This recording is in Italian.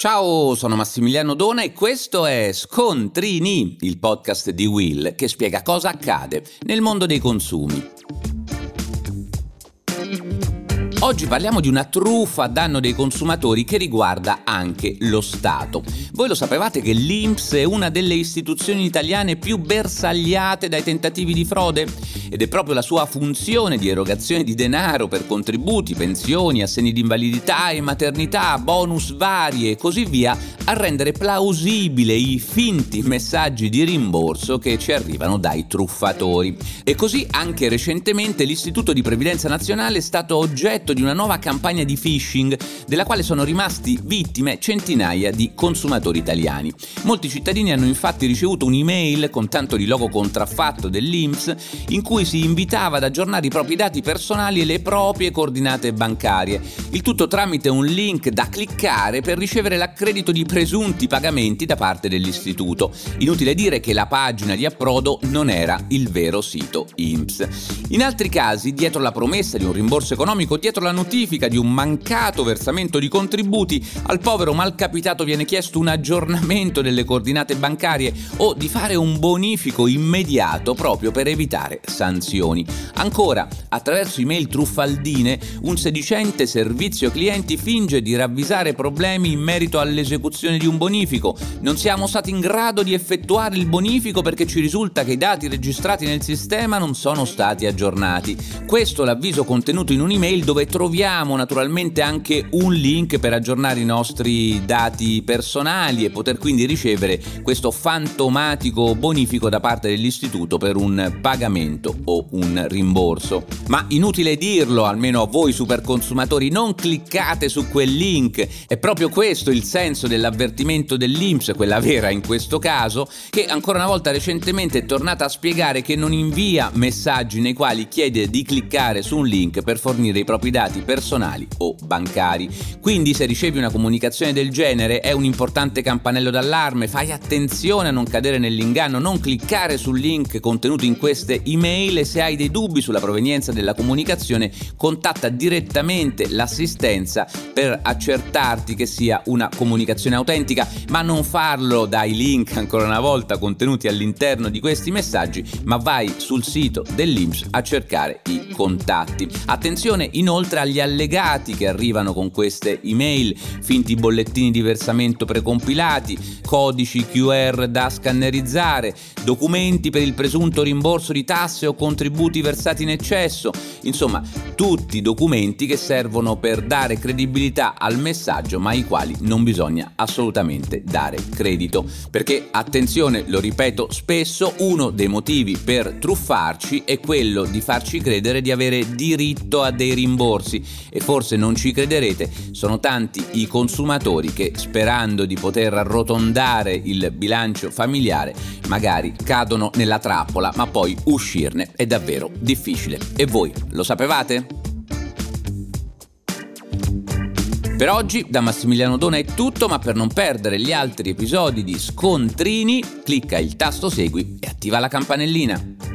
Ciao, sono Massimiliano Dona e questo è Scontrini, il podcast di Will che spiega cosa accade nel mondo dei consumi. Oggi parliamo di una truffa a danno dei consumatori che riguarda anche lo Stato. Voi lo sapevate che l'INPS è una delle istituzioni italiane più bersagliate dai tentativi di frode? Ed è proprio la sua funzione di erogazione di denaro per contributi, pensioni, assegni di invalidità e maternità, bonus vari e così via a rendere plausibile i finti messaggi di rimborso che ci arrivano dai truffatori. E così anche recentemente l'Istituto di Previdenza Nazionale è stato oggetto di una nuova campagna di phishing della quale sono rimasti vittime centinaia di consumatori italiani. Molti cittadini hanno infatti ricevuto un'email con tanto di logo contraffatto dell'INPS in cui si invitava ad aggiornare i propri dati personali e le proprie coordinate bancarie, il tutto tramite un link da cliccare per ricevere l'accredito di presunti pagamenti da parte dell'istituto. Inutile dire che la pagina di approdo non era il vero sito INPS. In altri casi, dietro la promessa di un rimborso economico, dietro la notifica di un mancato versamento di contributi, al povero malcapitato viene chiesto un aggiornamento delle coordinate bancarie o di fare un bonifico immediato proprio per evitare sanzioni. Ancora, attraverso email truffaldine, un sedicente servizio clienti finge di ravvisare problemi in merito all'esecuzione di un bonifico. Non siamo stati in grado di effettuare il bonifico perché ci risulta che i dati registrati nel sistema non sono stati aggiornati. Questo l'avviso contenuto in un'email dove troviamo naturalmente anche un link per aggiornare i nostri dati personali e poter quindi ricevere questo fantomatico bonifico da parte dell'istituto per un pagamento o un rimborso. Ma inutile dirlo, almeno a voi super consumatori, non cliccate su quel link. È proprio questo il senso dell'avvertimento dell'Inps, quella vera in questo caso, che ancora una volta recentemente è tornata a spiegare che non invia messaggi nei quali chiede di cliccare su un link per fornire i propri dati personali o bancari. Quindi se ricevi una comunicazione del genere è un importante campanello d'allarme, fai attenzione a non cadere nell'inganno, non cliccare sul link contenuto in queste email e se hai dei dubbi sulla provenienza della comunicazione contatta direttamente l'assistenza per accertarti che sia una comunicazione autentica, ma non farlo dai link ancora una volta contenuti all'interno di questi messaggi, ma vai sul sito dell'IMS a cercare i contatti. Attenzione inoltre oltre agli allegati che arrivano con queste email, finti bollettini di versamento precompilati, codici QR da scannerizzare, documenti per il presunto rimborso di tasse o contributi versati in eccesso, insomma tutti documenti che servono per dare credibilità al messaggio ma ai quali non bisogna assolutamente dare credito. Perché attenzione, lo ripeto spesso, uno dei motivi per truffarci è quello di farci credere di avere diritto a dei rimborsi e forse non ci crederete, sono tanti i consumatori che sperando di poter arrotondare il bilancio familiare magari cadono nella trappola, ma poi uscirne è davvero difficile. E voi lo sapevate? Per oggi da Massimiliano Dona è tutto, ma per non perdere gli altri episodi di Scontrini, clicca il tasto segui e attiva la campanellina.